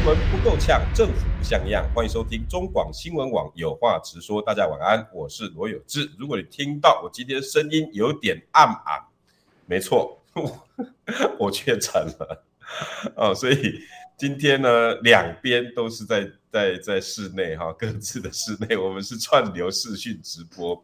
新闻不够呛，政府不像样。欢迎收听中广新闻网有话直说。大家晚安，我是罗有志。如果你听到我今天声音有点暗暗，没错，我确诊了哦，所以。今天呢，两边都是在在在室内哈，各自的室内，我们是串流视讯直播。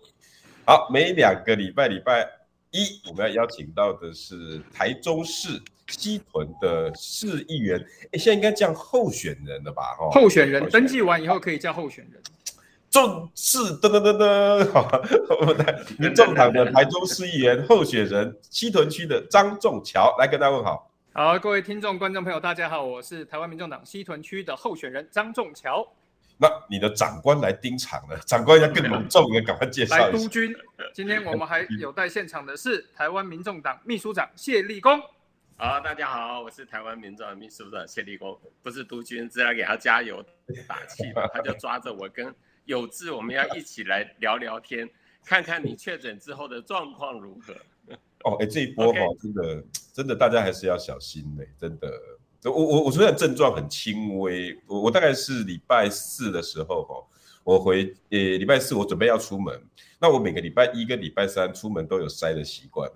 好，每两个礼拜礼拜一，我们要邀请到的是台中市西屯的市议员，哎，现在应该叫候选人了吧？哈，候选人登记完以后可以叫候选人。正式噔噔噔噔，好，我们来民众党的台中市议员候选人西屯区的张仲桥来跟大家问好。好，各位听众、观众朋友，大家好，我是台湾民众党西屯区的候选人张仲桥。那你的长官来盯场了，长官要更隆重的，赶快介绍一下。来督军，今天我们还有在现场的是台湾民众党秘书长谢立功。好，大家好，我是台湾民众的秘书长谢立功，不是督军，是来给他加油打气嘛，他就抓着我跟有志，我们要一起来聊聊天，看看你确诊之后的状况如何。哦，哎、欸，这一波哈、哦，真的，真的，大家还是要小心嘞，真的。我我我虽然症状很轻微，我我大概是礼拜四的时候哈，我回呃礼拜四我准备要出门，那我每个礼拜一跟礼拜三出门都有塞的习惯，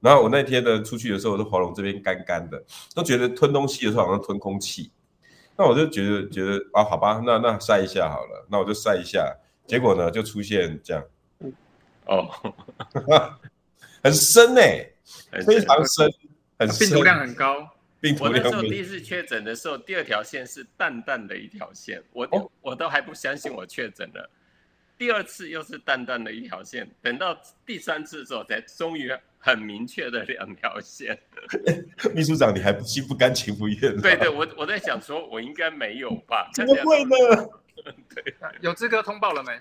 然后我那天呢出去的时候，我的喉咙这边干干的，都觉得吞东西的时候好像吞空气，那我就觉得觉得啊，好吧，那那晒一下好了，那我就晒一下，结果呢就出现这样，哦。很深哎、欸，非常深，很深，病毒量很高。病毒量。我那时候第一次确诊的时候，第二条线是淡淡的一条线，我、哦、我都还不相信我确诊了。第二次又是淡淡的一条线，等到第三次的时候，才终于很明确的两条线。秘书长，你还不心不甘情不愿？对对，我我在想说，我应该没有吧？怎么会呢？对，有资格通报了没？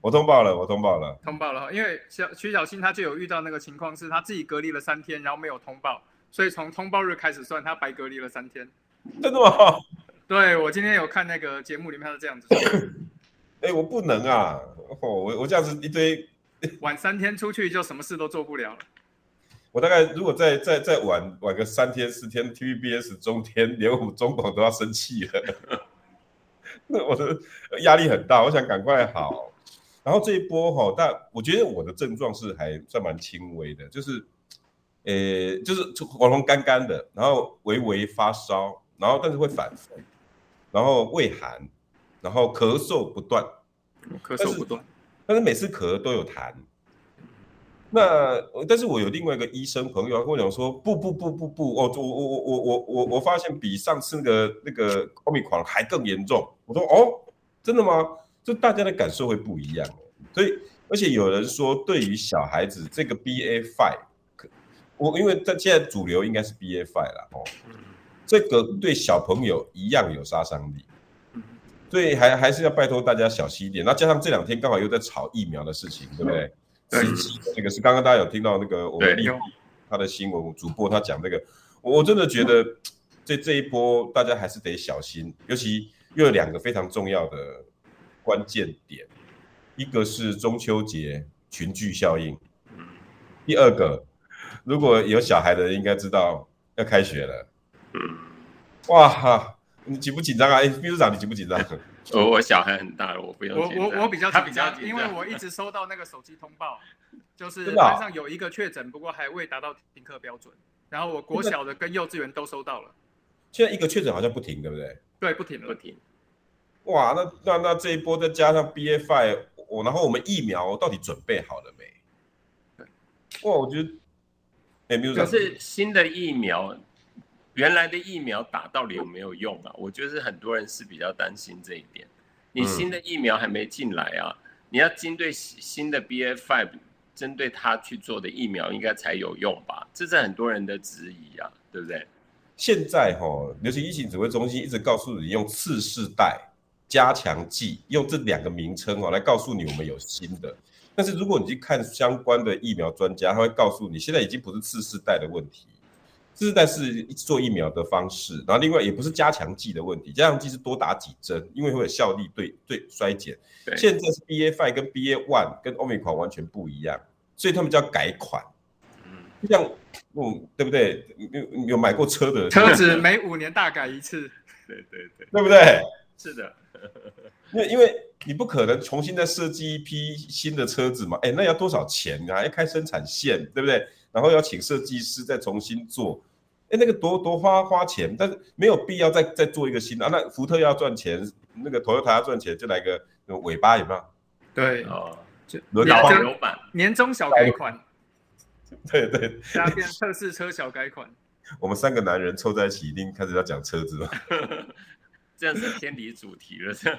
我通报了，我通报了，通报了。因为小徐小新他就有遇到那个情况，是他自己隔离了三天，然后没有通报，所以从通报日开始算，他白隔离了三天。真的吗？对，我今天有看那个节目里面他是这样子说。哎、欸，我不能啊！哦，我我这样子一堆，晚三天出去就什么事都做不了了。我大概如果再再再晚晚个三天四天，TVBS 中天连我们中广都要生气了。那我的压力很大，我想赶快好。然后这一波哈、哦，但我觉得我的症状是还算蛮轻微的，就是，呃，就是喉咙干干的，然后微微发烧，然后但是会反复，然后畏寒，然后咳嗽不断，咳嗽不断，但是每次咳都有痰。那但是我有另外一个医生朋友跟我讲说，不不不不不，哦，我我我我我我我发现比上次那个那个奥密克戎还更严重。我说哦，真的吗？就大家的感受会不一样，所以而且有人说，对于小孩子这个 BA five，我因为在现在主流应该是 BA five 了哦，这个对小朋友一样有杀伤力，所以还还是要拜托大家小心一点。那加上这两天刚好又在炒疫苗的事情，对不对？对，这个是刚刚大家有听到那个我们他的新闻主播他讲这个，我真的觉得这这一波大家还是得小心，尤其又有两个非常重要的。关键点，一个是中秋节群聚效应，第二个，如果有小孩的人应该知道要开学了，哇哈，你紧不紧张啊？哎，秘书长你紧不紧张？我我小孩很大了，我不用。我我我比较紧张，因为我一直收到那个手机通报，就是班上有一个确诊，不过还未达到停课标准。然后我国小的跟幼稚园都收到了。现在一个确诊好像不停，对不对？对，不停，不停。哇，那那那这一波再加上 BA.5，我然后我们疫苗到底准备好了没？哇，我觉得，哎，没有。可是新的疫苗，原来的疫苗打到底有没有用啊？我觉得很多人是比较担心这一点。你新的疫苗还没进来啊，你要针对新的 BA.5，针对它去做的疫苗应该才有用吧？这是很多人的质疑啊，对不对？现在哈、哦，流行疫情指挥中心一直告诉你用次世代。加强剂用这两个名称哦来告诉你我们有新的，但是如果你去看相关的疫苗专家，他会告诉你，现在已经不是次世代的问题，次世代是做疫苗的方式，然后另外也不是加强剂的问题，加强剂是多打几针，因为会有效力对对衰减。对现在是 B A five 跟 BA.1 跟 Omicron 完全不一样，所以他们叫改款。嗯，就像嗯，对不对？有有买过车的车子每五年大改一次，对对对，对不对？是的。因为因为你不可能重新再设计一批新的车子嘛，哎，那要多少钱啊？要开生产线，对不对？然后要请设计师再重新做，哎，那个多多花花钱，但是没有必要再再做一个新的啊。那福特要赚钱，那个 Toyota 要赚钱，就来个尾巴有没有？对哦，就老牛版年终小改款，对对，加变测试车小改款。我们三个男人凑在一起，一定开始要讲车子了。这样是偏离主题了，这样。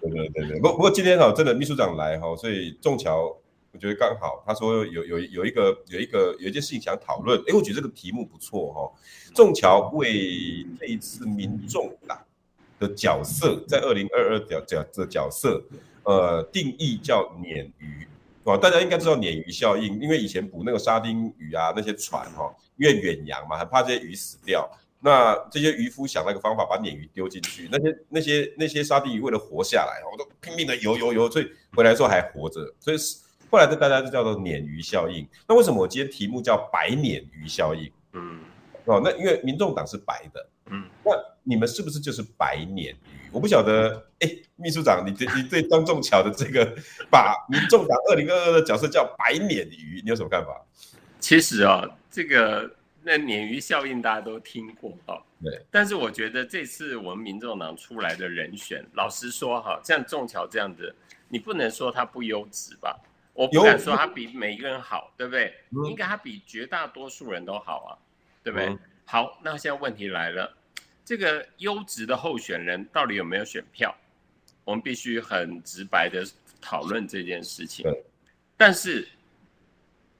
对对对对，不不过今天哈，真的秘书长来哈，所以仲桥我觉得刚好，他说有有有一个有一个有一件事情想讨论，哎，我觉得这个题目不错哈。仲桥为这一次民众党的角色，在二零二二角角的角色，呃，定义叫鲶鱼哦，大家应该知道鲶鱼效应，因为以前捕那个沙丁鱼啊，那些船哈，因为远洋嘛，很怕这些鱼死掉。那这些渔夫想那个方法，把鲶鱼丢进去，那些那些那些沙丁鱼为了活下来，我都拼命的游游游，所以回来的时候还活着，所以后来的大家就叫做鲶鱼效应。那为什么我今天题目叫白鲶鱼效应？嗯，哦，那因为民众党是白的，嗯，那你们是不是就是白鲶鱼？我不晓得，哎，秘书长，你对你对张仲桥的这个把民众党二零二二的角色叫白鲶鱼，你有什么看法？其实啊、哦，这个。那鲶鱼效应大家都听过哈，对。但是我觉得这次我们民众党出来的人选，老实说哈，像仲桥这样子，你不能说他不优质吧？我不敢说他比每一个人好，对不对？嗯、应该他比绝大多数人都好啊，对不对？嗯、好，那现在问题来了，这个优质的候选人到底有没有选票？我们必须很直白的讨论这件事情。但是。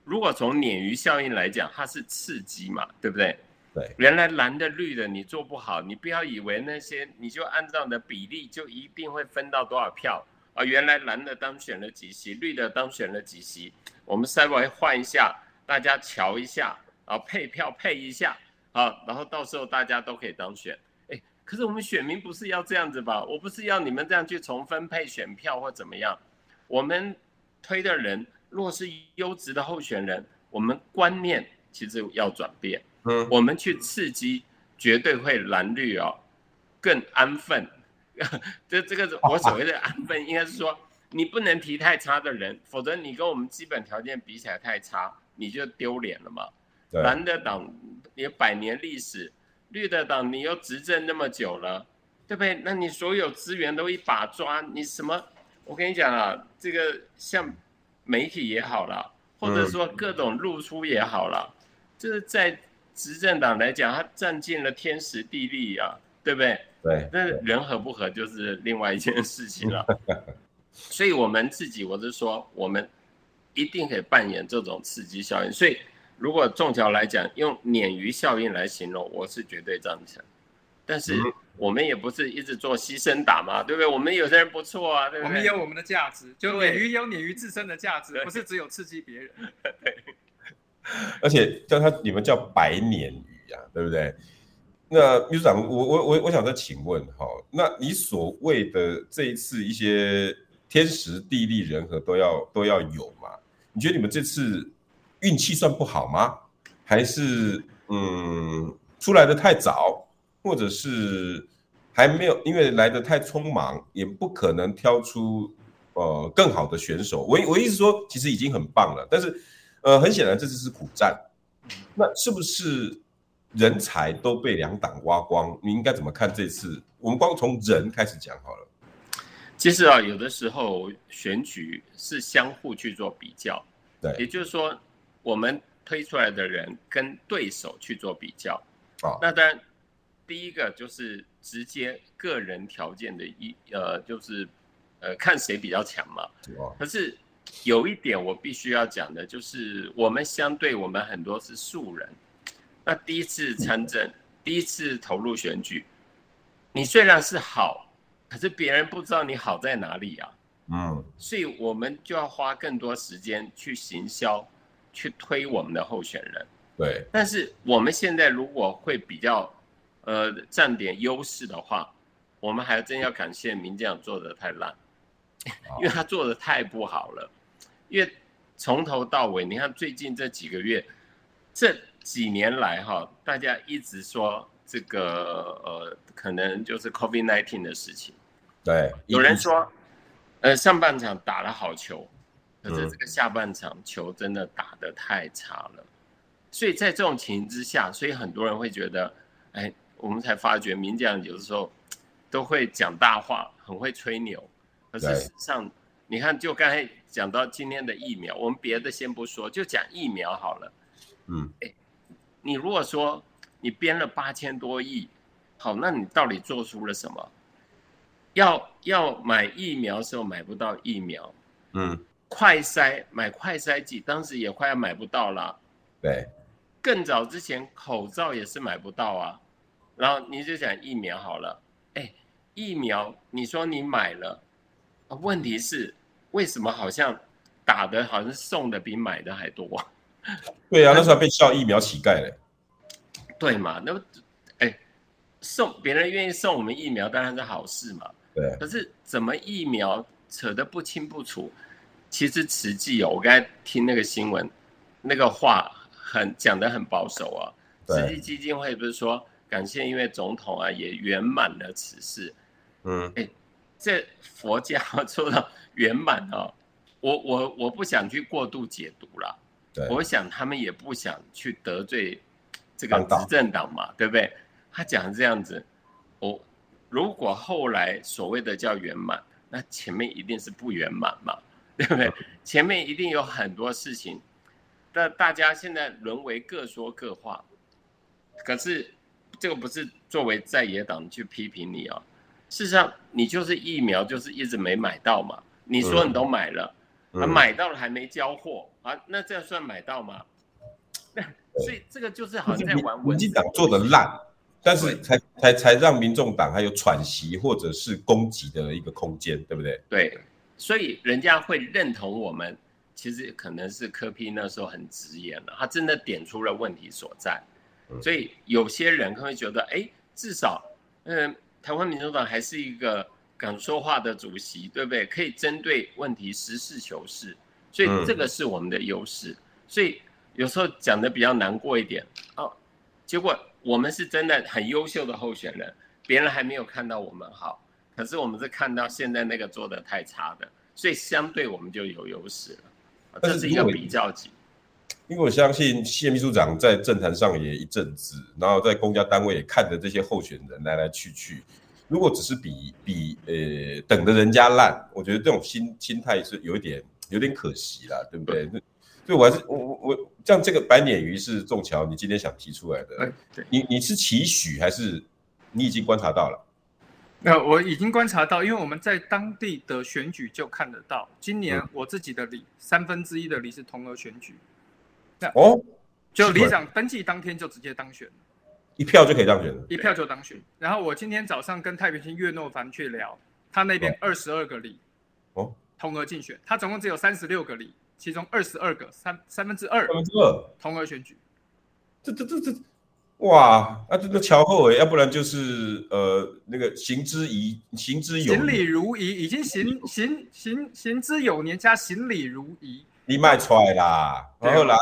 如果从鲶鱼效应来讲，它是刺激嘛，对不对？对，原来蓝的绿的你做不好，你不要以为那些你就按照你的比例就一定会分到多少票啊！原来蓝的当选了几席，绿的当选了几席，我们稍微换一下，大家瞧一下啊，配票配一下啊，然后到时候大家都可以当选。哎，可是我们选民不是要这样子吧？我不是要你们这样去重分配选票或怎么样，我们推的人。若是优质的候选人，我们观念其实要转变。嗯，我们去刺激，绝对会蓝绿哦更安分。这这个我所谓的安分，应该是说你不能提太差的人，否则你跟我们基本条件比起来太差，你就丢脸了嘛。对蓝的党有百年历史，绿的党你又执政那么久了，对不对？那你所有资源都一把抓，你什么？我跟你讲啊，这个像。媒体也好了，或者说各种露出也好了，就是、嗯、在执政党来讲，他占尽了天时地利啊，对不对？对。那人合不合就是另外一件事情了。所以我们自己，我是说，我们一定可以扮演这种刺激效应。所以，如果仲桥来讲，用鲶鱼效应来形容，我是绝对赞成。但是。嗯我们也不是一直做牺牲打嘛，对不对？我们有些人不错啊，对不对？我们有我们的价值，就鲶鱼有鲶鱼自身的价值，不是只有刺激别人。对。而且叫他你们叫白鲶鱼啊，对不对？那秘书长，我我我我想再请问哈，那你所谓的这一次一些天时地利人和都要都要有嘛？你觉得你们这次运气算不好吗？还是嗯出来的太早？或者是还没有，因为来得太匆忙，也不可能挑出呃更好的选手。我我意思说，其实已经很棒了。但是，呃，很显然这次是苦战。那是不是人才都被两党挖光？你应该怎么看这次？我们光从人开始讲好了。其实啊，有的时候选举是相互去做比较，对，也就是说，我们推出来的人跟对手去做比较。啊，那当然。第一个就是直接个人条件的一呃，就是呃，看谁比较强嘛。可是有一点我必须要讲的，就是我们相对我们很多是素人，那第一次参政，第一次投入选举，你虽然是好，可是别人不知道你好在哪里啊。嗯，所以我们就要花更多时间去行销，去推我们的候选人。对，但是我们现在如果会比较，呃，占点优势的话，我们还真要感谢民进党做的太烂，因为他做的太不好了。因为从头到尾，你看最近这几个月，这几年来哈，大家一直说这个呃，可能就是 COVID-19 的事情。对，有人说，呃，上半场打了好球，可是这个下半场球真的打得太差了。嗯所以在这种情形之下，所以很多人会觉得，哎，我们才发觉民进党有的时候都会讲大话，很会吹牛。可是事实上，你看，就刚才讲到今天的疫苗，我们别的先不说，就讲疫苗好了。嗯，哎，你如果说你编了八千多亿，好，那你到底做出了什么？要要买疫苗的时候买不到疫苗，嗯，快筛买快筛剂，当时也快要买不到了。对。更早之前口罩也是买不到啊，然后你就讲疫苗好了，哎，疫苗你说你买了，问题是为什么好像打的好像送的比买的还多？对啊，那时候被叫疫苗乞丐嘞。对嘛？那哎，送别人愿意送我们疫苗当然是好事嘛。对。可是怎么疫苗扯得不清不楚？其实实际哦，我刚才听那个新闻，那个话。很讲得很保守啊，慈济基金会不是说感谢，因为总统啊也圆满了此事。嗯，哎，这佛教 说到圆满啊，我我我不想去过度解读了。对，我想他们也不想去得罪这个执政党嘛，对不对？他讲这样子，我如果后来所谓的叫圆满，那前面一定是不圆满嘛，对不对？前面一定有很多事情。但大家现在沦为各说各话，可是这个不是作为在野党去批评你啊。事实上，你就是疫苗就是一直没买到嘛。你说你都买了，嗯、啊，买到了还没交货啊，那这样算买到吗？所以这个就是好像在玩文。民进党做的烂，但是才才才让民众党还有喘息或者是攻击的一个空间，对不对？对，所以人家会认同我们。其实可能是柯 P 那时候很直言了，他真的点出了问题所在，所以有些人可能会觉得，哎，至少，嗯，台湾民众党还是一个敢说话的主席，对不对？可以针对问题实事求是，所以这个是我们的优势。所以有时候讲的比较难过一点，哦，结果我们是真的很优秀的候选人，别人还没有看到我们好，可是我们是看到现在那个做的太差的，所以相对我们就有优势了。这是一个比较级，因为我相信谢秘书长在政坛上也一阵子，然后在公家单位也看着这些候选人来来去去。如果只是比比呃等着人家烂，我觉得这种心心态是有一点有点可惜啦，对不对？对，所以我还是我我我像这个白鲶鱼是仲桥，你今天想提出来的，对，你你是期许还是你已经观察到了？那我已经观察到，因为我们在当地的选举就看得到，今年我自己的里三分之一的里是同额选举，那哦，就里长登记当天就直接当选，一票就可以当选了，一票就当选。然后我今天早上跟太平兴岳诺凡去聊，他那边二十二个里哦，同额竞选，他总共只有三十六个里，其中二十二个三三分之二，三分之二同额选举，这这这这。哇，那这个桥后诶，要不然就是呃那个行之仪，行之有行礼如仪，已经行 行行行之有年，加行礼如仪。你卖出来啦，然后啦，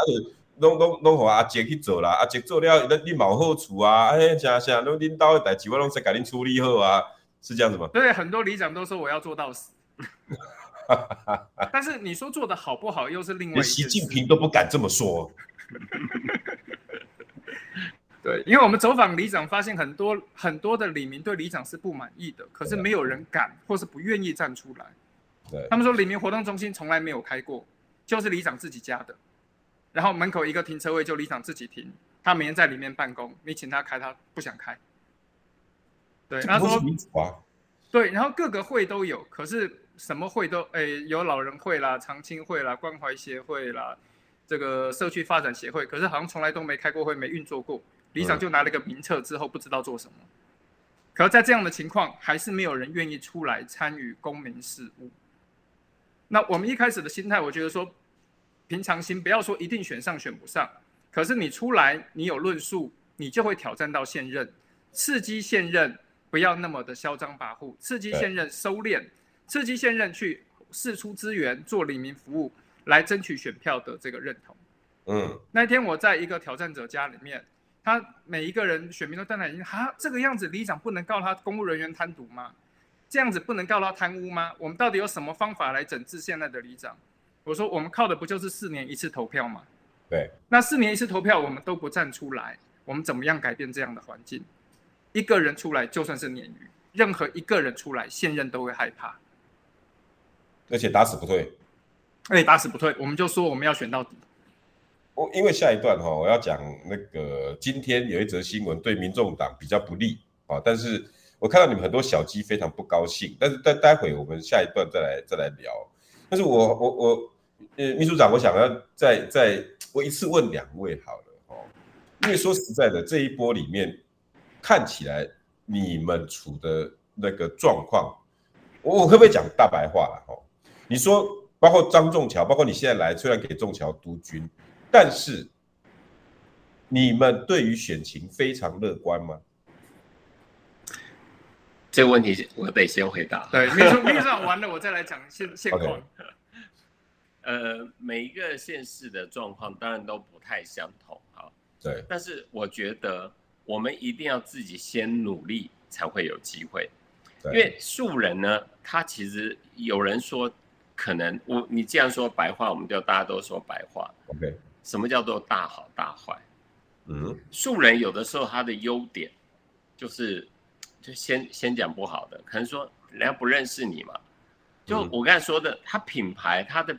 拢拢拢和阿杰去做啦，阿杰做了，那你冇好处啊，哎，啥啥拢领导的代志，我拢是给您处理好啊，是这样子吗？对，很多里长都说我要做到死，但是你说做的好不好，又是另外一。习近平都不敢这么说。对，因为我们走访里长，发现很多很多的里民对里长是不满意的，可是没有人敢或是不愿意站出来。对，他们说里民活动中心从来没有开过，就是里长自己家的，然后门口一个停车位就里长自己停，他每天在里面办公，你请他开他不想开。对，他说，对，然后各个会都有，可是什么会都，诶，有老人会啦、长青会啦、关怀协会啦，这个社区发展协会，可是好像从来都没开过会，没运作过。里长就拿了个名册之后不知道做什么，可是在这样的情况，还是没有人愿意出来参与公民事务。那我们一开始的心态，我觉得说，平常心，不要说一定选上选不上，可是你出来，你有论述，你就会挑战到现任，刺激现任，不要那么的嚣张跋扈，刺激现任收敛，刺激现任去试出资源做里民服务，来争取选票的这个认同。嗯，那天我在一个挑战者家里面，他每一个人选民都站在眼睛，哈，这个样子，里长不能告他公务人员贪渎吗？这样子不能告他贪污吗？我们到底有什么方法来整治现在的里长？我说我们靠的不就是四年一次投票吗？对，那四年一次投票我们都不站出来，我们怎么样改变这样的环境？一个人出来就算是鲶鱼，任何一个人出来，现任都会害怕，而且打死不退。哎，打死不退，我们就说我们要选到底。我因为下一段哈，我要讲那个今天有一则新闻对民众党比较不利啊，但是。我看到你们很多小鸡非常不高兴，但是待待会我们下一段再来再来聊。但是我我我呃秘书长，我想要再再我一次问两位好了哦，因为说实在的，这一波里面看起来你们处的那个状况，我我可不可以讲大白话了哦？你说包括张仲桥，包括你现在来，虽然给仲桥督军，但是你们对于选情非常乐观吗？这个问题我得先回答。对，秘书秘书长完了，我再来讲现现况。Okay. 呃，每一个县市的状况当然都不太相同，哈。对。但是我觉得我们一定要自己先努力，才会有机会。对。因为素人呢，他其实有人说，可能我你既然说白话，我们就大家都说白话。OK。什么叫做大好大坏？嗯。素人有的时候他的优点就是。就先先讲不好的，可能说人家不认识你嘛。就我刚才说的，他品牌他的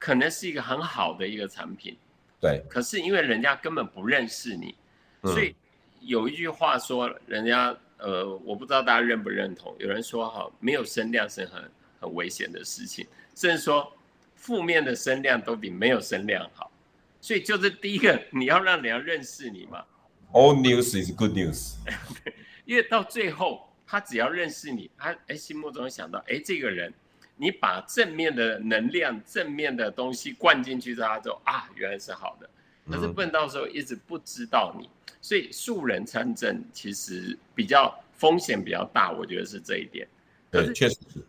可能是一个很好的一个产品，对。可是因为人家根本不认识你，所以有一句话说，人家呃，我不知道大家认不认同。有人说哈，没有声量是很很危险的事情，甚至说负面的声量都比没有声量好。所以就是第一个，你要让人家认识你嘛。All news is good news。因为到最后，他只要认识你，他哎心目中想到，哎这个人，你把正面的能量、正面的东西灌进去之后，他就啊原来是好的。可是不能到时候一直不知道你，所以素人参政其实比较风险比较大，我觉得是这一点。对，确实是。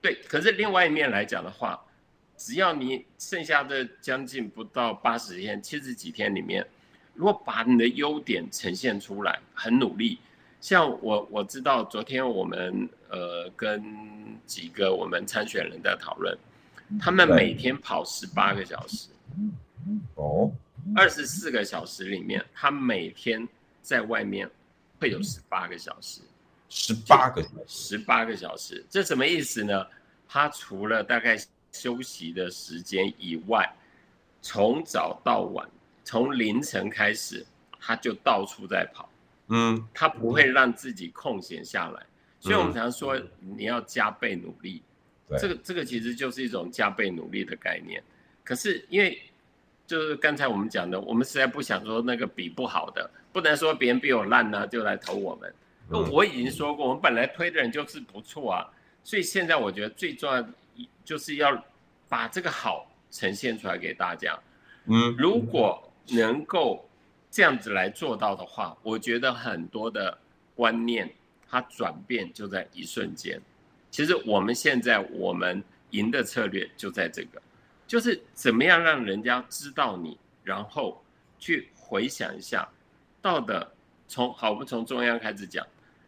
对，可是另外一面来讲的话，只要你剩下的将近不到八十天、七十几天里面，如果把你的优点呈现出来，很努力。像我我知道，昨天我们呃跟几个我们参选人在讨论，他们每天跑十八个小时，哦，二十四个小时里面，他每天在外面会有十八个小时，十八个小时，十八个小时，这什么意思呢？他除了大概休息的时间以外，从早到晚，从凌晨开始，他就到处在跑。嗯，他不会让自己空闲下来，所以我们常说你要加倍努力。对，这个这个其实就是一种加倍努力的概念。可是因为就是刚才我们讲的，我们实在不想说那个比不好的，不能说别人比我烂呢就来投我们。那我已经说过，我们本来推的人就是不错啊，所以现在我觉得最重要的就是要把这个好呈现出来给大家。嗯，如果能够。这样子来做到的话，我觉得很多的观念它转变就在一瞬间。其实我们现在我们赢的策略就在这个，就是怎么样让人家知道你，然后去回想一下，到的从好不从中央开始讲，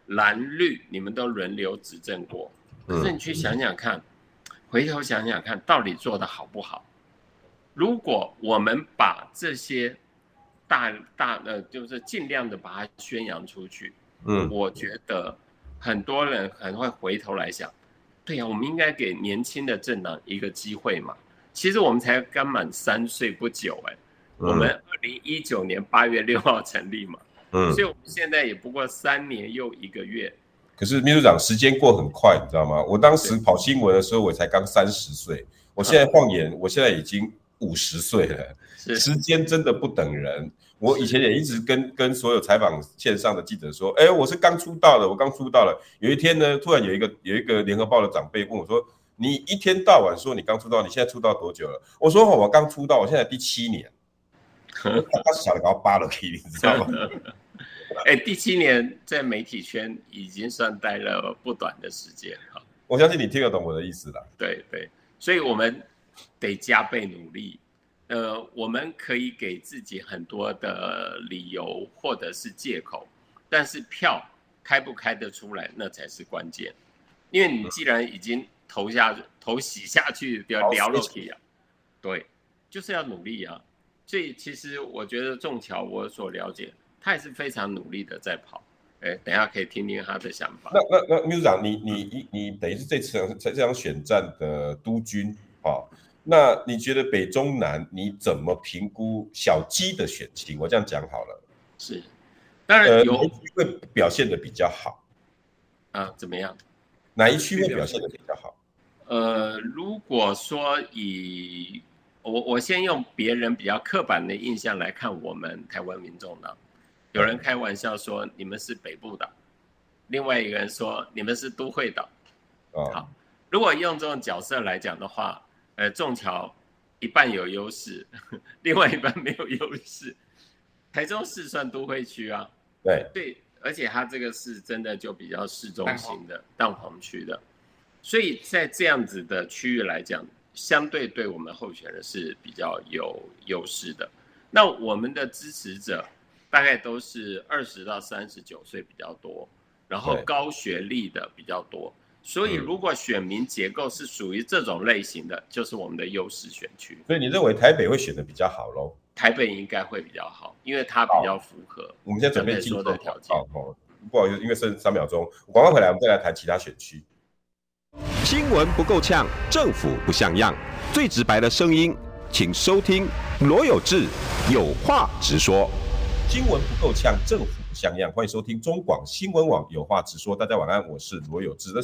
蓝绿你们都轮流执政过，可是你去想想看，回头想想看到底做的好不好？如果我们把这些。大大呃就是尽量的把它宣扬出去。嗯，我觉得很多人可能会回头来想，对呀，我们应该给年轻的政党一个机会嘛。其实我们才刚满三岁不久，哎，我们二零一九年八月六号成立嘛，嗯，所以我们现在也不过三年又一个月。可是秘书长，时间过很快，你知道吗？我当时跑新闻的时候，我才刚三十岁，我现在晃眼，我现在已经五十岁了。时间真的不等人。我以前也一直跟跟所有采访线上的记者说，哎，我是刚出道的，我刚出道了。有一天呢，突然有一个有一个联合报的长辈问我说：“你一天到晚说你刚出道，你现在出道多久了？我说我刚出道，我现在第七年。他小的搞扒了皮，你知道吗？哎、欸，第七年在媒体圈已经算待了不短的时间哈。我相信你听得懂我的意思了。对对，所以我们得加倍努力。呃，我们可以给自己很多的理由或者是借口，但是票开不开得出来，那才是关键。因为你既然已经投下投洗下去，比较了了皮啊，对，就是要努力啊。所以其实我觉得仲乔，我所了解，他也是非常努力的在跑。哎，等一下可以听听他的想法。那那那秘书长，你你你你等于是这次这场选战的督军啊？那你觉得北中南你怎么评估小鸡的选情？我这样讲好了。是，当然有、一区会表现的比较好啊？怎么样？哪一区会表现的比较好？呃，如果说以我我先用别人比较刻板的印象来看，我们台湾民众党，有人开玩笑说你们是北部党，另外一个人说你们是都会党。哦、好，如果用这种角色来讲的话。呃，仲桥一半有优势，另外一半没有优势。台中市算都会区啊，对对，而且它这个是真的就比较市中心的蛋黄区的，所以在这样子的区域来讲，相对对我们候选人是比较有优势的。那我们的支持者大概都是二十到三十九岁比较多，然后高学历的比较多。所以，如果选民结构是属于这种类型的，嗯、就是我们的优势选区。所以你认为台北会选的比较好喽？台北应该会比较好，因为它比较符合我们现在准备进说的条件。哦，不好意思，因为剩三秒钟，广告回来，我们再来谈其他选区。新闻不够呛，政府不像样，最直白的声音，请收听罗有志有话直说。新闻不够呛，政府不像样，欢迎收听中广新闻网有话直说。大家晚安，我是罗有志的。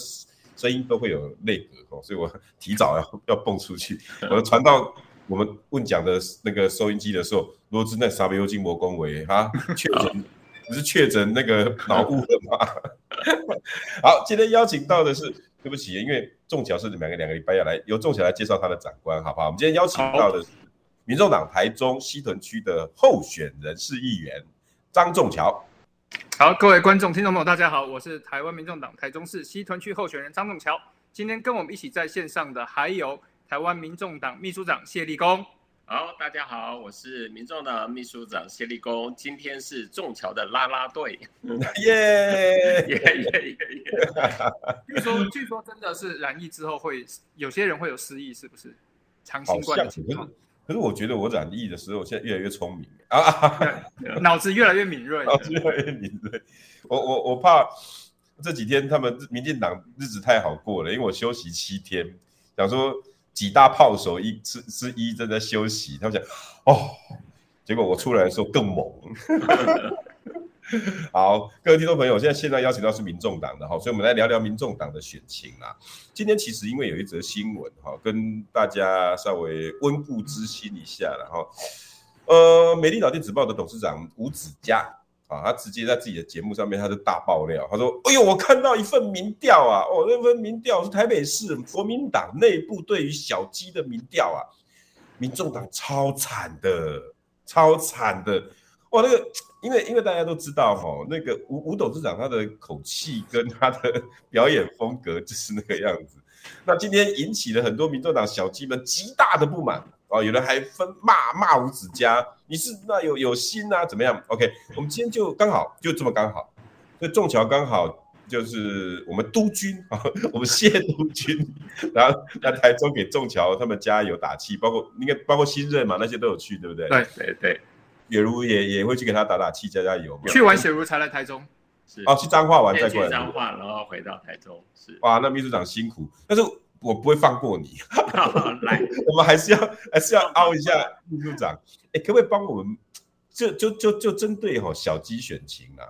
声音都会有内核哦，所以我提早要要蹦出去。我传到我们问讲的那个收音机的时候，罗志那沙比欧筋膜恭维哈确诊，你是确诊那个脑雾了吗？好，今天邀请到的是，对不起，因为仲乔是两个两个礼拜要来，由仲乔来介绍他的长官，好不好？我们今天邀请到的是民众党台中西屯区的候选人市议员张仲乔。好，各位观众、听众朋友，大家好，我是台湾民众党台中市西屯区候选人张仲桥。今天跟我们一起在线上的还有台湾民众党秘书长谢立功。好，大家好，我是民众党秘书长谢立功。今天是仲桥的啦啦队，耶耶耶耶耶！据说，据说真的是染疫之后会有些人会有失忆，是不是？长新冠的情况。可是我觉得我染疫的时候，现在越来越聪明啊，脑子越来越敏锐，脑子越来越敏锐。我我我怕这几天他们民进党日子太好过了，因为我休息七天，想说几大炮手一之之一正在休息，他们讲哦，结果我出来的时候更猛。好，各位听众朋友，现在现在邀请到是民众党的哈，所以我们来聊聊民众党的选情啦。今天其实因为有一则新闻哈，跟大家稍微温故知新一下了哈。呃，美丽岛电子报的董事长吴子嘉啊，他直接在自己的节目上面，他就大爆料，他说：“哎呦，我看到一份民调啊，哦，那份民调是台北市国民党内部对于小鸡的民调啊，民众党超惨的，超惨的，哇，那个。”因为因为大家都知道哈，那个吴吴董事长他的口气跟他的 表演风格就是那个样子。那今天引起了很多民众党小鸡们极大的不满哦，有人还分骂骂吴子嘉，你是那有有心啊？怎么样？OK，我们今天就刚好就这么刚好，所以仲乔刚好就是我们督军啊，我们谢督军，然后在台中给仲乔他们加油打气，包括应该包括新任嘛，那些都有去，对不对？对对对。雪茹也也会去给他打打气、加加油。去完雪茹才来台中，是哦，去彰化完再过来。彰化，然后回到台中，是。哇，那秘书长辛苦，但是我不会放过你。来，我们还是要还是要凹一下秘书长。哎，可不可以帮我们？就就就就针对哈小鸡选情啊，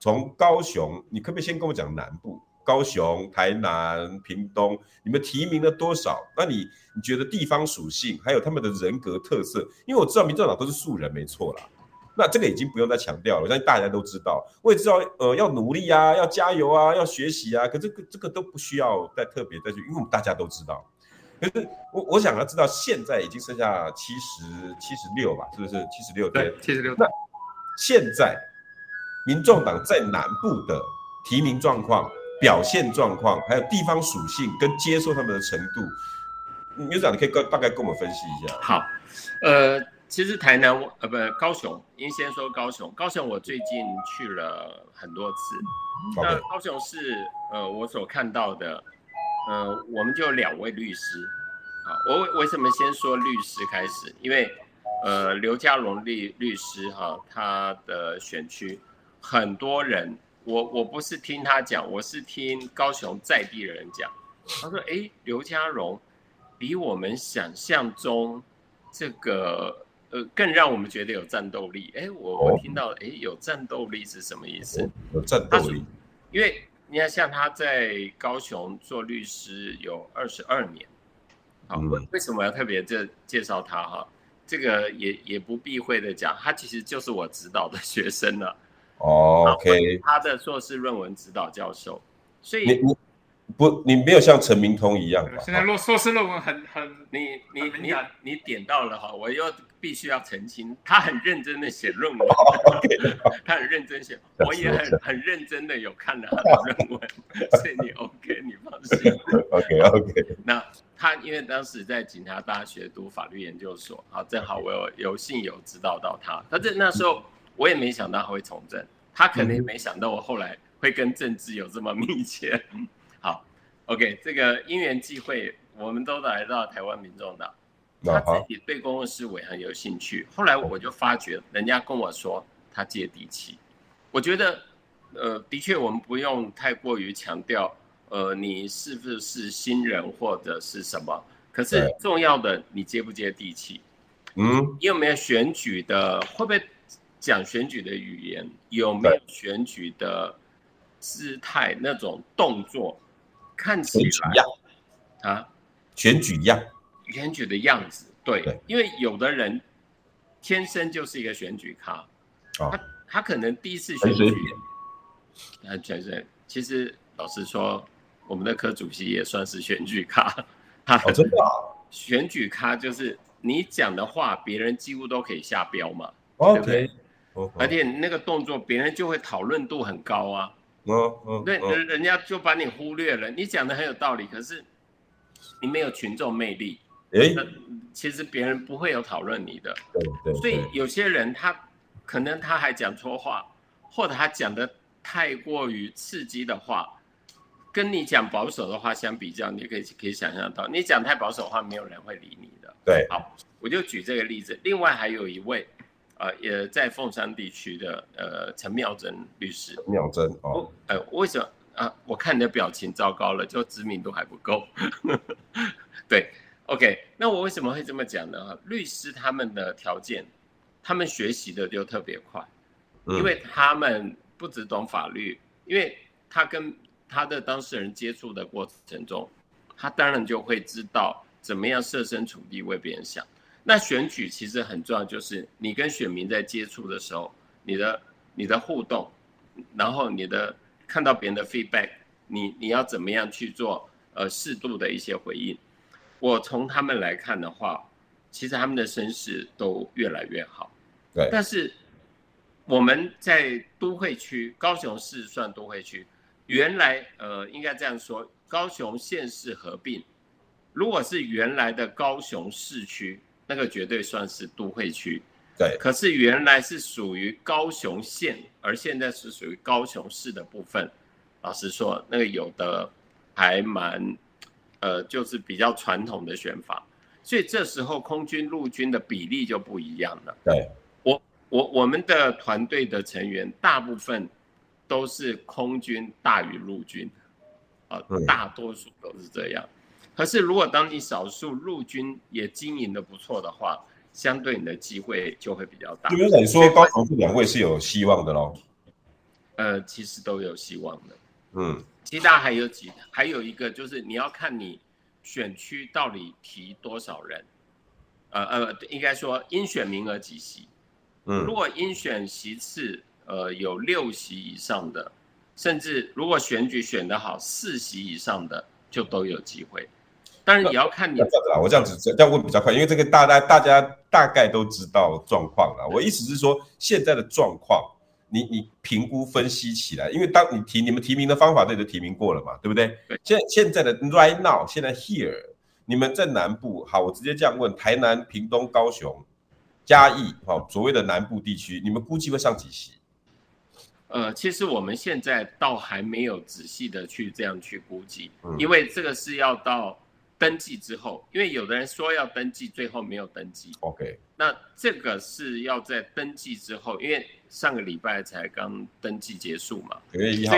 从高雄，你可不可以先跟我讲南部？高雄、台南、屏东，你们提名了多少？那你你觉得地方属性还有他们的人格特色？因为我知道民众党都是素人，没错啦。那这个已经不用再强调了，我相信大家都知道。我也知道，呃，要努力啊，要加油啊，要学习啊。可这个这个都不需要再特别再去，因为我们大家都知道。可是我我想要知道，现在已经剩下七十七十六吧，是不是七十六？对，七十六。那现在民众党在南部的提名状况、表现状况，还有地方属性跟接受他们的程度，秘书长，你可以跟大概跟我们分析一下。好，呃，其实台南呃不高雄，您先说高雄，高雄我最近去了很多次。那高雄是呃我所看到的。呃，我们就有两位律师，啊，我为为什么先说律师开始？因为，呃，刘家龙律律师哈、啊，他的选区很多人，我我不是听他讲，我是听高雄在地的人讲。他说，哎，刘家荣比我们想象中这个呃更让我们觉得有战斗力。哎，我我听到，哎，有战斗力是什么意思？有战斗力，因为。你看，像他在高雄做律师有二十二年，好，为什么要特别这介绍他哈？这个也也不避讳的讲，他其实就是我指导的学生了。哦，OK，他的硕士论文指导教授，所以你你不你没有像陈明通一样吧？现在硕硕士论文很很你你你你点到了哈，我又。必须要澄清，他很认真的写论文，okay. 他很认真写，我也很很认真的有看了他的论文，所以你 OK，你放心。OK OK。那他因为当时在警察大学读法律研究所，啊，正好我有有幸有指导到他，但是那时候我也没想到他会从政，他可能也没想到我后来会跟政治有这么密切。好，OK，这个因缘际会，我们都来到台湾民众党。他自己对公共事务很有兴趣，后来我就发觉，人家跟我说他接地气。我觉得，呃，的确我们不用太过于强调，呃，你是不是新人或者是什么。可是重要的，你接不接地气？嗯，你有没有选举的？会不会讲选举的语言？有没有选举的姿态？那种动作看起来啊，选举样。选举的样子，对，对，因为有的人天生就是一个选举咖，哦、他他可能第一次选举，啊，全是，其实老实说，我们的科主席也算是选举咖，他、哦、真的、啊，选举咖就是你讲的话，别人几乎都可以下标嘛，哦、对不对？哦、而且那个动作，别人就会讨论度很高啊，哦哦，对，人人家就把你忽略了，你讲的很有道理，可是你没有群众魅力。哎，其实别人不会有讨论你的，对对，所以有些人他可能他还讲错话，或者他讲的太过于刺激的话，跟你讲保守的话相比较，你可以可以想象到，你讲太保守的话，没有人会理你的。对，好，我就举这个例子。另外还有一位，呃，也在凤山地区的，呃，陈妙珍律师。妙珍哦，呃，为什么啊？我看你的表情糟糕了，就知名度还不够。对。OK，那我为什么会这么讲呢？律师他们的条件，他们学习的就特别快，因为他们不只懂法律，因为他跟他的当事人接触的过程中，他当然就会知道怎么样设身处地为别人想。那选举其实很重要，就是你跟选民在接触的时候，你的你的互动，然后你的看到别人的 feedback，你你要怎么样去做呃适度的一些回应。我从他们来看的话，其实他们的声势都越来越好。对，但是我们在都会区，高雄市算都会区，原来呃应该这样说，高雄县市合并，如果是原来的高雄市区，那个绝对算是都会区。对，可是原来是属于高雄县，而现在是属于高雄市的部分。老实说，那个有的还蛮。呃，就是比较传统的选法，所以这时候空军陆军的比例就不一样了。对，我我我们的团队的成员大部分都是空军大于陆军，啊，大多数都是这样。可是如果当你少数陆军也经营的不错的话，相对你的机会就会比较大。就是你说高雄这两位是有希望的喽？呃，其实都有希望的。嗯。其他还有几，还有一个就是你要看你选区到底提多少人，呃呃，应该说应选名额几席，嗯，如果应选席次呃有六席以上的，甚至如果选举选得好，四席以上的就都有机会。当然也要看你这样子啦，我这样子这样问比较快，因为这个大家大家大概都知道状况了。我意思是说，现在的状况，你你评估分析起来，因为当你提你们提名的方法，都已经提名过了嘛，对不对？对。现现在的 right now，现在 here，你们在南部，好，我直接这样问：台南、屏东、高雄、嘉义，好，所谓的南部地区，你们估计会上几席？呃，其实我们现在倒还没有仔细的去这样去估计，嗯、因为这个是要到。登记之后，因为有的人说要登记，最后没有登记。OK，那这个是要在登记之后，因为上个礼拜才刚登记结束嘛。九月一号，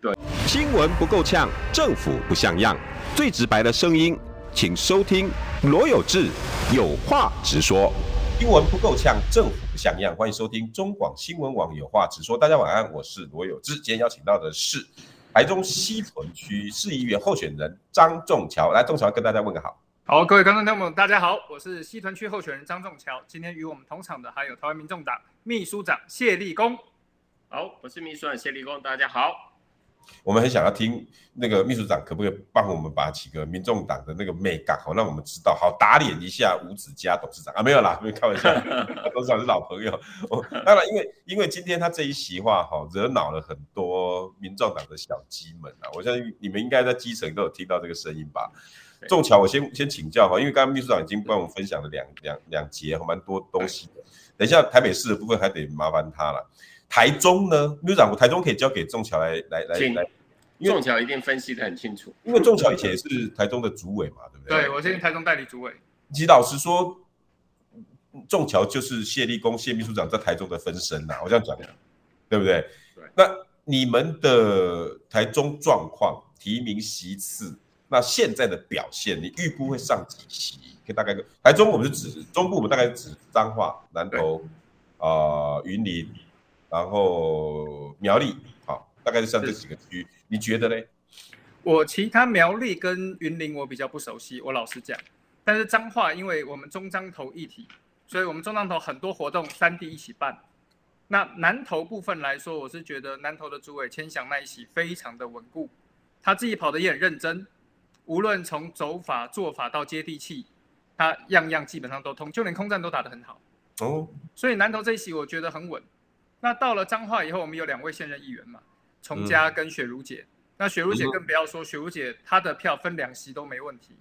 对。新闻不够呛，政府不像样，最直白的声音，请收听罗有志有话直说。新闻不够呛，政府不像样，欢迎收听中广新闻网有话直说。大家晚安，我是罗有志，今天邀请到的是。台中西屯区市议员候选人张仲桥，来，仲桥跟大家问个好。好，各位观众朋友们，大家好，我是西屯区候选人张仲桥。今天与我们同场的还有台湾民众党秘书长谢立功。好，我是秘书长谢立功，大家好。我们很想要听那个秘书长可不可以帮我们把几个民众党的那个眉角好，让我们知道，好打脸一下吴子嘉董事长啊？没有啦，没有开玩笑，董事长是老朋友。哦，当然，因为因为今天他这一席话哈，惹恼了很多民众党的小鸡们啊。我相信你们应该在基层都有听到这个声音吧？仲巧，我先先请教哈，因为刚刚秘书长已经帮我们分享了两两两节，蛮多东西的。等一下台北市的部分还得麻烦他了。台中呢，秘书长，我台中可以交给仲桥来来来来，仲桥一定分析的很清楚，因为仲桥以前也是台中的主委嘛，对不对？对，我现在台中代理主委。其实老实说，仲桥就是谢立功谢秘书长在台中的分身呐，我这样讲，对不对？对。那你们的台中状况、提名席次，那现在的表现，你预估会上几席？可以大概个台中，我们是指中部，我们大概是指彰化、南投、啊、呃、云林。然后苗栗，好，大概就像这几个区，你觉得呢？我其他苗栗跟云林我比较不熟悉，我老实讲。但是彰化，因为我们中彰投一体，所以我们中彰投很多活动三地一起办。那南投部分来说，我是觉得南投的主委千祥那一席非常的稳固，他自己跑的也很认真，无论从走法做法到接地气，他样样基本上都通，就连空战都打得很好。哦，所以南投这一席我觉得很稳。那到了彰化以后，我们有两位现任议员嘛，崇嘉跟雪茹姐。嗯、那雪茹姐更不要说，雪茹姐她的票分两席都没问题。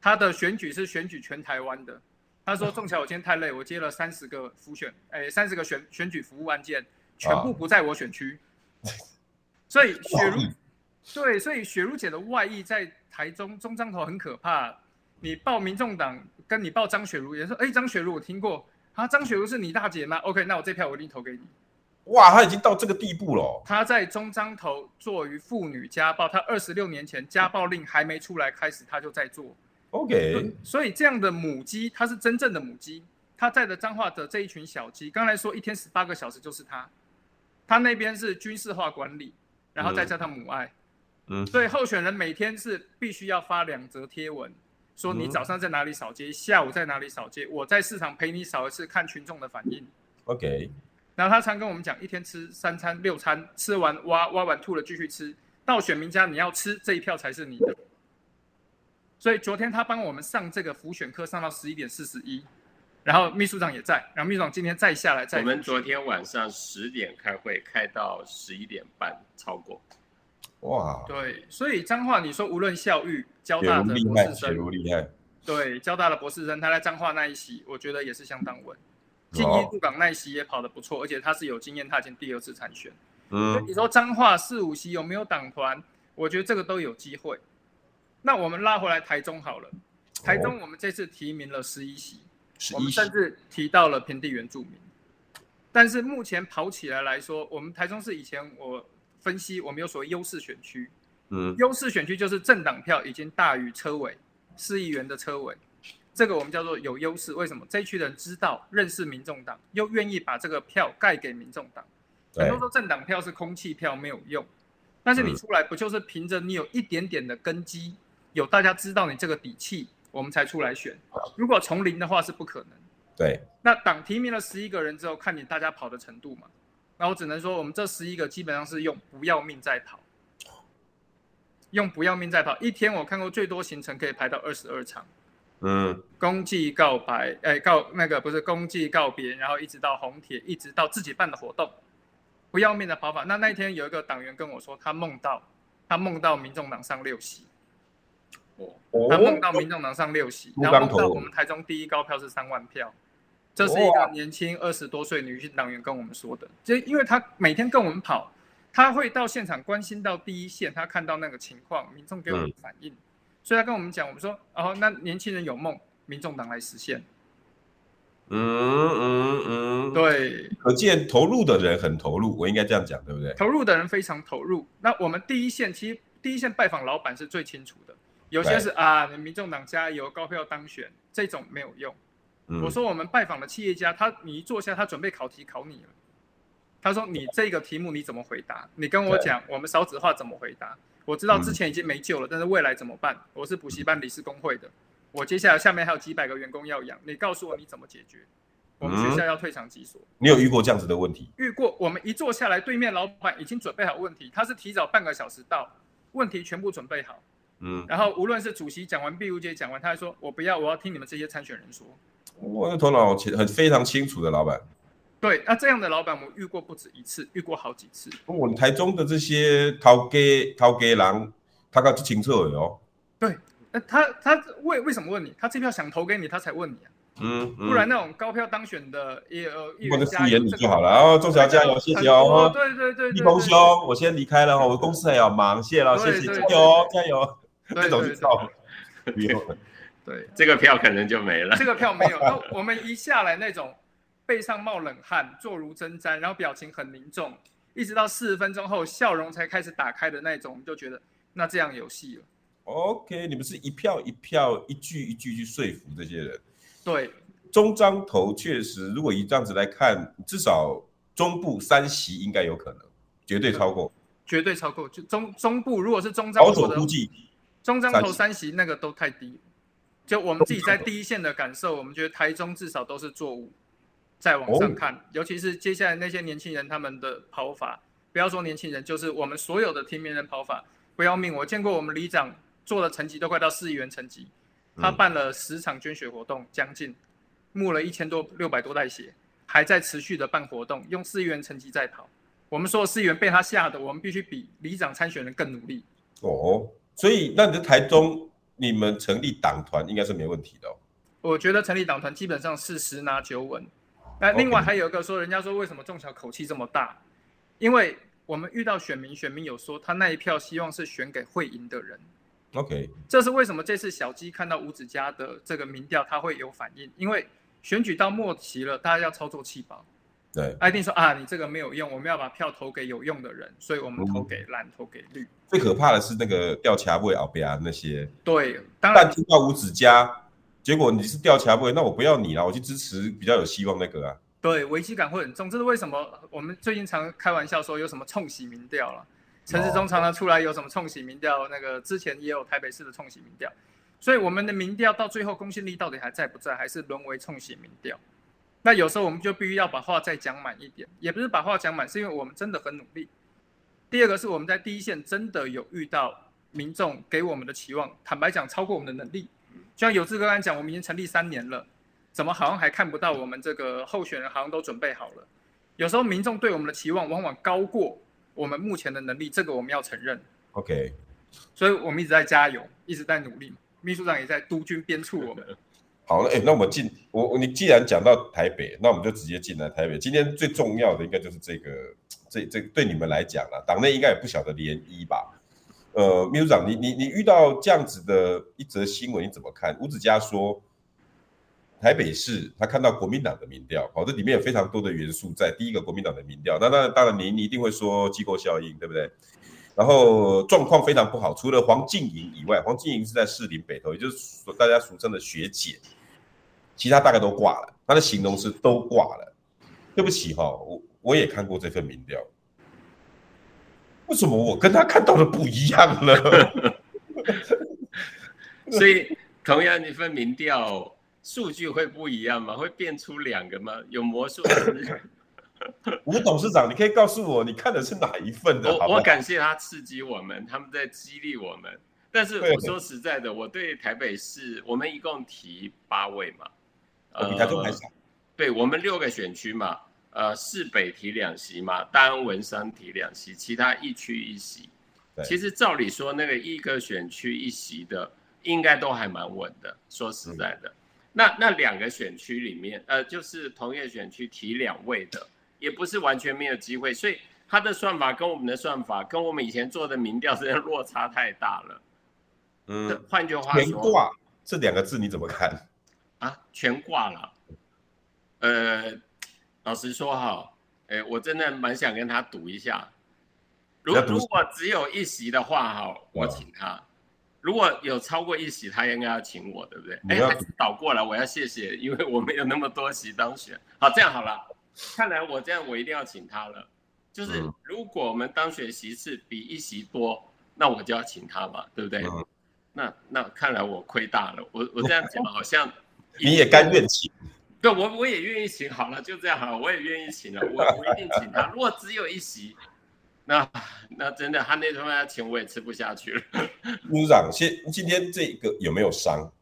她的选举是选举全台湾的。她说：“仲桥，我今天太累，我接了三十个辅选，哎，三十个选选举服务案件，全部不在我选区。啊”所以雪茹，对，所以雪茹姐的外溢在台中中彰头很可怕。你报民众党，跟你报张雪茹，也说：“哎，张雪茹我听过啊，张雪茹是你大姐吗？”OK，那我这票我一定投给你。哇，他已经到这个地步了哦。他在中彰投做于妇女家暴，他二十六年前家暴令还没出来开始，他就在做。OK，所以这样的母鸡，他是真正的母鸡。他在的彰化的这一群小鸡，刚才说一天十八个小时就是他，他那边是军事化管理，然后再加上母爱。嗯，所以候选人每天是必须要发两则贴文，说你早上在哪里扫街，下午在哪里扫街，我在市场陪你扫一次，看群众的反应。OK。然后他常跟我们讲，一天吃三餐六餐，吃完挖挖完吐了继续吃，到选民家你要吃这一票才是你的。所以昨天他帮我们上这个浮选课，上到十一点四十一，然后秘书长也在，然后秘书长今天再下来再。我们昨天晚上十点开会，开到十一点半，超过。哇。对，所以彰化你说无论校誉，交大的博士生，对，交大的博士生，他在彰化那一席，我觉得也是相当稳。信义鹿港奈席也跑得不错，而且他是有经验，他已经第二次参选。嗯，你说彰化四五席有没有党团？我觉得这个都有机会。那我们拉回来台中好了，台中我们这次提名了十一席，我们甚至提到了平地原住民。但是目前跑起来来说，我们台中市以前我分析，我们有所谓优势选区。嗯，优势选区就是政党票已经大于车尾，市议员的车尾。这个我们叫做有优势，为什么？这一区人知道、认识民众党，又愿意把这个票盖给民众党。很多说政党票是空气票，没有用。但是你出来不就是凭着你有一点点的根基，嗯、有大家知道你这个底气，我们才出来选。如果从零的话是不可能。对。那党提名了十一个人之后，看你大家跑的程度嘛。那我只能说，我们这十一个基本上是用不要命在跑，用不要命在跑。一天我看过最多行程可以排到二十二场。嗯，公祭告白，哎，告那个不是公祭告别，然后一直到红铁，一直到自己办的活动，不要命的跑法。那那一天有一个党员跟我说，他梦到他梦到民众党上六席，哦，他梦到民众党上六席，然后梦到我们台中第一高票是三万票，这是一个年轻二十多岁女性党员跟我们说的，就因为他每天跟我们跑，他会到现场关心到第一线，他看到那个情况，民众给我们反应。嗯所以他跟我们讲，我们说，哦，那年轻人有梦，民众党来实现。嗯嗯嗯，对，可见投入的人很投入，我应该这样讲，对不对？投入的人非常投入。那我们第一线，其实第一线拜访老板是最清楚的，有些是啊，民众党加油，高票当选，这种没有用。嗯、我说我们拜访的企业家，他你一坐下，他准备考题考你了。他说你这个题目你怎么回答？你跟我讲，我们少子化怎么回答？我知道之前已经没救了，嗯、但是未来怎么办？我是补习班理事工会的，我接下来下面还有几百个员工要养，你告诉我你怎么解决？我们学校要退场几所？你有遇过这样子的问题？遇过，我们一坐下来，对面老板已经准备好问题，他是提早半个小时到，问题全部准备好。嗯，然后无论是主席讲完，毕如杰讲完，他还说我不要，我要听你们这些参选人说。我的头脑清很非常清楚的老板。对，那、啊、这样的老板我遇过不止一次，遇过好几次。我们台中的这些头家头家人，他搞清楚的哦。对，那他他为为什么问你？他这票想投给你，他才问你啊。嗯，嗯不然那种高票当选的也呃，我的敷衍你就好了。然后仲桥加油，谢谢哦。对对对，立峰兄，我先离开了哈，我公司还要忙，谢了，谢谢，加油加油。这种就到了，不用。对，这个票可能就没了。这个票没有，那我们一下来那种。背上冒冷汗，坐如针毡，然后表情很凝重，一直到四十分钟后，笑容才开始打开的那种，我们就觉得那这样有戏了。OK，你们是一票一票，一句一句去说服这些人。对，中彰投确实，如果以这样子来看，至少中部三席应该有可能，绝对超过，绝对超过。就中中部，如果是中彰投的，估计中彰投三席那个都太低。就我们自己在第一线的感受，我们觉得台中至少都是作五。再往上看，尤其是接下来那些年轻人他们的跑法，不要说年轻人，就是我们所有的提名人跑法不要命。我见过我们里长做的成绩都快到四亿元成绩，他办了十场捐血活动，将近募了一千多六百多袋血，还在持续的办活动，用四亿元成绩在跑。我们所有市议员被他吓的，我们必须比里长参选人更努力。哦，所以那你在台中，你们成立党团应该是没问题的哦。我觉得成立党团基本上是十拿九稳。那另外还有一个说，人家说为什么仲桥口气这么大？因为我们遇到选民，选民有说他那一票希望是选给会赢的人。OK，这是为什么这次小鸡看到吴子家的这个民调他会有反应？因为选举到末期了，大家要操作弃保。对，一定说啊，你这个没有用，我们要把票投给有用的人，所以我们投给蓝，嗯、投给绿。最可怕的是那个调查会后边那些。对，当然但听到吴子嘉。结果你是调查不会，那我不要你了，我去支持比较有希望那个啊。对，危机感会很重，这是为什么？我们最近常开玩笑说有什么冲洗民调了，陈时中常常出来有什么冲洗民调，那个之前也有台北市的冲洗民调，所以我们的民调到最后公信力到底还在不在，还是沦为冲洗民调？那有时候我们就必须要把话再讲满一点，也不是把话讲满，是因为我们真的很努力。第二个是我们在第一线真的有遇到民众给我们的期望，坦白讲超过我们的能力。就像有志哥刚才讲，我们已经成立三年了，怎么好像还看不到我们这个候选人好像都准备好了？有时候民众对我们的期望往往高过我们目前的能力，这个我们要承认。OK，所以我们一直在加油，一直在努力。秘书长也在督军鞭促我们。好了，哎，那我们进我你既然讲到台北，那我们就直接进来台北。今天最重要的应该就是这个，这这对你们来讲了，党内应该也不晓得涟漪吧？呃，秘书长，你你你遇到这样子的一则新闻，你怎么看？吴子嘉说，台北市他看到国民党的民调，好，这里面有非常多的元素在。第一个，国民党的民调，那当然当然，你你一定会说机构效应，对不对？然后状况非常不好，除了黄静莹以外，黄静莹是在士林北投，也就是大家俗称的学姐，其他大概都挂了，他的形容是都挂了。对不起哈，我我也看过这份民调。为什么我跟他看到的不一样呢？所以同样一份民调，数据会不一样吗？会变出两个吗？有魔术 吴董事长，你可以告诉我，你看的是哪一份的？我我感谢他刺激我们，他们在激励我们。但是我说实在的，我对台北市，我们一共提八位嘛，呃，比台中还少。对我们六个选区嘛，呃，市北提两席嘛，大安文山提两席，其他一区一席。其实照理说，那个一个选区一席的，应该都还蛮稳的。说实在的，嗯、那那两个选区里面，呃，就是同一个选区提两位的。也不是完全没有机会，所以他的算法跟我们的算法，跟我们以前做的民调，真的落差太大了。嗯，换句话说，全挂这两个字你怎么看？啊，全挂了。呃，老实说哈，哎，我真的蛮想跟他赌一下。如如果只有一席的话哈，我请他；如果有超过一席，他应该要请我，对不对？哎，还是倒过来，我要谢谢，因为我没有那么多席当选。好，这样好了。看来我这样，我一定要请他了。就是如果我们当选席次比一席多，那我就要请他嘛，对不对？嗯、那那看来我亏大了。我我这样讲好像 你也甘愿请？对，我我也愿意请。好了，就这样好了，我也愿意请了。我我一定请他。如果只有一席，那那真的他那顿饭请我也吃不下去了。秘书长，今今天这个有没有伤？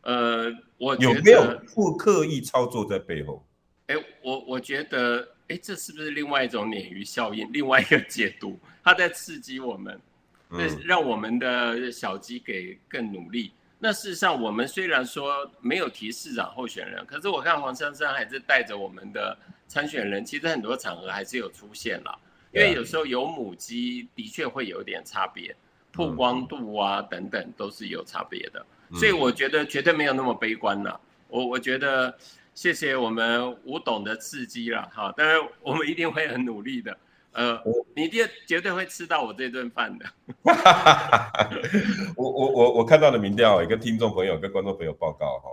呃，我有没有不刻意操作在背后？哎，我我觉得，哎，这是不是另外一种鲶鱼效应？另外一个解读，他在刺激我们，嗯，让我们的小鸡给更努力。那事实上，我们虽然说没有提市长候选人，可是我看黄珊珊还是带着我们的参选人，其实很多场合还是有出现了。因为有时候有母鸡的确会有点差别，曝光度啊等等都是有差别的。所以我觉得绝对没有那么悲观了。我我觉得。谢谢我们吴董的刺激了，哈，当然我们一定会很努力的，呃，你一定绝对会吃到我这顿饭的。我我我我看到的民调也跟听众朋友跟观众朋友报告哈，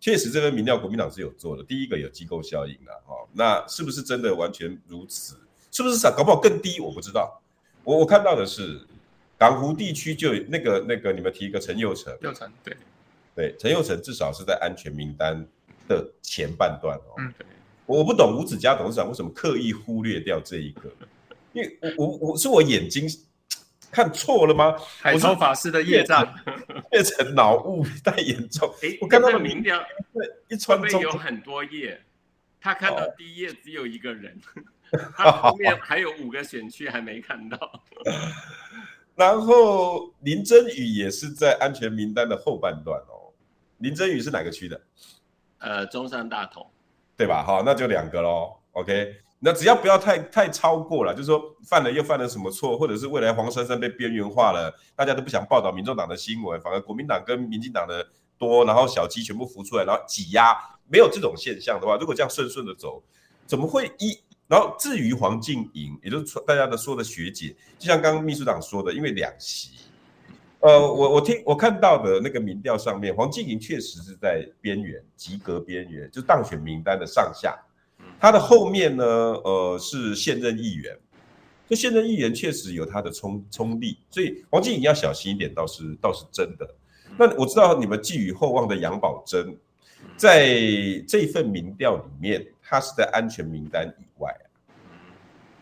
确实这份民调国民党是有做的，第一个有机构效应的哈，那是不是真的完全如此？是不是搞不好更低？我不知道。我我看到的是港湖地区就那个那个你们提一个陈佑成，佑成对对，陈佑成至少是在安全名单的前半段哦，嗯，我不懂吴子嘉董事长为什么刻意忽略掉这一个，因为我我我是我眼睛看错了吗？海潮法师的业障 变成脑雾太严重。哎，我看到民调，一串中有很多页，他看到第一页只有一个人，他后面还有五个选区还没看到。然后林真宇也是在安全名单的后半段哦。林真宇是哪个区的？呃，中山大同，对吧？哈，那就两个喽。OK，那只要不要太太超过了，就是说犯了又犯了什么错，或者是未来黄珊珊被边缘化了，大家都不想报道民众党的新闻，反而国民党跟民进党的多，然后小鸡全部浮出来，然后挤压，没有这种现象的话，如果这样顺顺的走，怎么会一？然后至于黄瀞莹，也就是大家的说的学姐，就像刚刚秘书长说的，因为两席。呃，我我听我看到的那个民调上面，黄瀞莹确实是在边缘，及格边缘，就是当选名单的上下。他的后面呢，呃，是现任议员，就现任议员确实有他的冲冲力，所以黄静莹要小心一点，倒是倒是真的。那我知道你们寄予厚望的杨宝珍，在这份民调里面，他是在安全名单以外。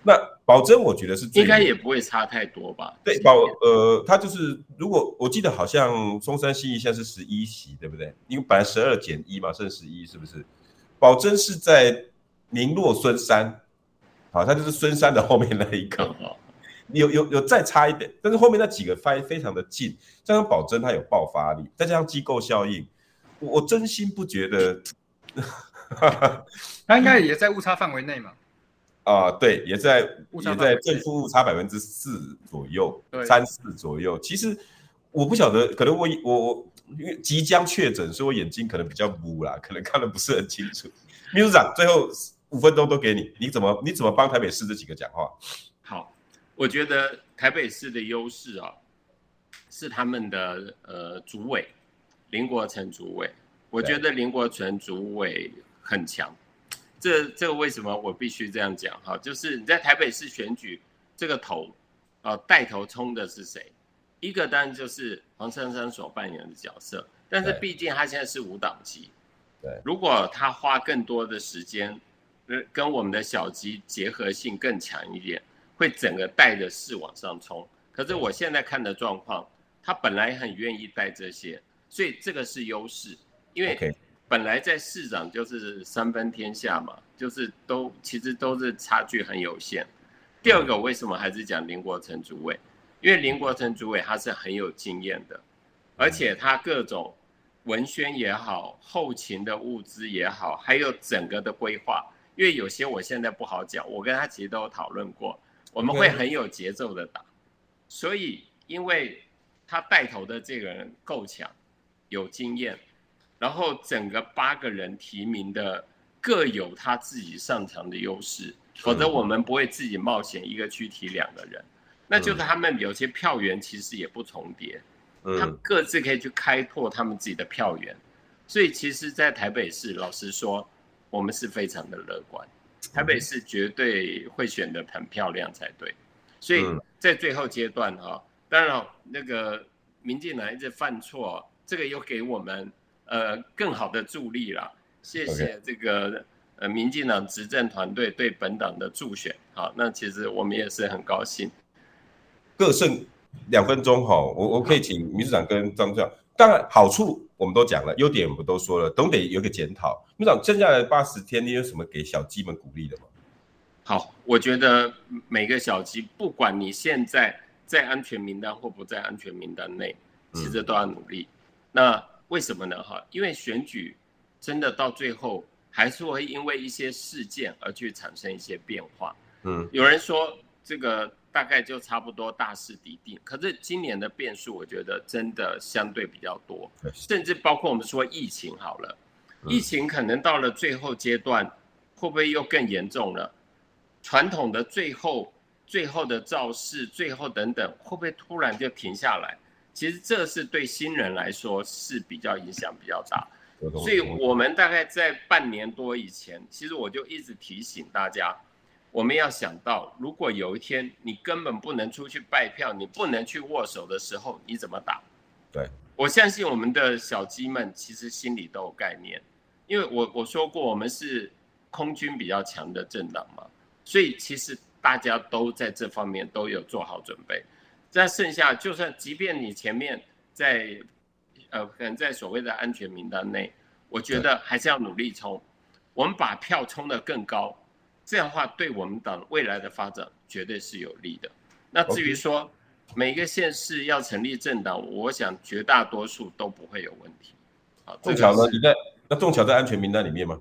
那宝珍，我觉得是应该也不会差太多吧？对，保呃，他就是如果我记得好像松山新一现在是十一席，对不对？因为本来十二减一嘛，剩十一，是不是？保真是在宁落孙山，好，他就是孙山的后面那一个，哦、有有有再差一点，但是后面那几个非非常的近，加上保真他有爆发力，再加上机构效应，我，我真心不觉得，他应该也在误差范围内嘛。啊、呃，对，也在也在正负误差百分之四左右，三四左右。其实我不晓得，可能我我我因为即将确诊，所以我眼睛可能比较糊啦，可能看的不是很清楚。秘书长，最后五分钟都给你，你怎么你怎么帮台北市这几个讲话？好，我觉得台北市的优势啊，是他们的呃主委林国成主委，我觉得林国成主委很强。这这个为什么我必须这样讲哈？就是你在台北市选举这个头，呃，带头冲的是谁？一个当然就是黄珊珊所扮演的角色，但是毕竟他现在是无党籍，对，如果他花更多的时间，跟我们的小鸡结合性更强一点，会整个带着市往上冲。可是我现在看的状况，他本来很愿意带这些，所以这个是优势，因为本来在市长就是三分天下嘛，就是都其实都是差距很有限。第二个为什么还是讲林国成主委？因为林国成主委他是很有经验的，而且他各种。文宣也好，后勤的物资也好，还有整个的规划，因为有些我现在不好讲，我跟他其实都有讨论过，我们会很有节奏的打，所以因为他带头的这个人够强，有经验，然后整个八个人提名的各有他自己擅长的优势，否则我们不会自己冒险一个区提两个人，那就是他们有些票源其实也不重叠。他们各自可以去开拓他们自己的票源，所以其实，在台北市，老实说，我们是非常的乐观。台北市绝对会选得很漂亮才对。所以在最后阶段哈，当然那个民进党一直犯错，这个又给我们呃更好的助力了。谢谢这个呃民进党执政团队对本党的助选。好，那其实我们也是很高兴。各剩。两分钟哈，我我可以请秘书长跟张教，当然好处我们都讲了，优点我们都说了，总得有个检讨。秘书长，剩下来八十天，你有什么给小鸡们鼓励的吗？好，我觉得每个小鸡，不管你现在在安全名单或不在安全名单内，其实都要努力。嗯、那为什么呢？哈，因为选举真的到最后还是会因为一些事件而去产生一些变化。嗯，有人说这个。大概就差不多大势已定，可是今年的变数，我觉得真的相对比较多，甚至包括我们说疫情好了，疫情可能到了最后阶段，会不会又更严重了？传统的最后、最后的造势、最后等等，会不会突然就停下来？其实这是对新人来说是比较影响比较大，所以我们大概在半年多以前，其实我就一直提醒大家。我们要想到，如果有一天你根本不能出去拜票，你不能去握手的时候，你怎么打？对，我相信我们的小鸡们其实心里都有概念，因为我我说过，我们是空军比较强的政党嘛，所以其实大家都在这方面都有做好准备。在剩下，就算即便你前面在呃可能在所谓的安全名单内，我觉得还是要努力冲，我们把票冲得更高。这样的话，对我们党未来的发展绝对是有利的。那至于说每个县市要成立政党，我想绝大多数都不会有问题。好，仲桥呢？你在那仲桥在安全名单里面吗？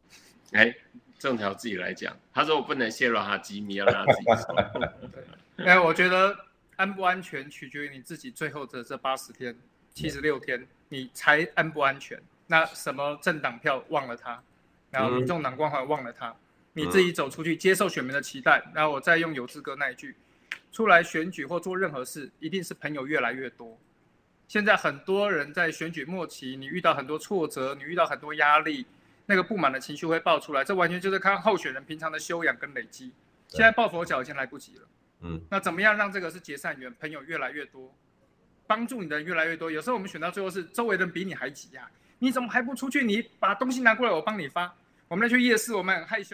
哎，仲桥自己来讲，他说我不能泄露他机密，要让他自己说。哎，我觉得安不安全取决于你自己最后的这八十天、七十六天，你才安不安全？那什么政党票忘了他，然后民众党光环忘了他。你自己走出去接受选民的期待，然后我再用有志哥那一句，出来选举或做任何事，一定是朋友越来越多。现在很多人在选举末期，你遇到很多挫折，你遇到很多压力，那个不满的情绪会爆出来，这完全就是看候选人平常的修养跟累积。现在抱佛脚已经来不及了。嗯，那怎么样让这个是结善缘，朋友越来越多，帮助你的人越来越多？有时候我们选到最后是周围人比你还急呀，你怎么还不出去？你把东西拿过来，我帮你发。我们来去夜市，我们很害羞。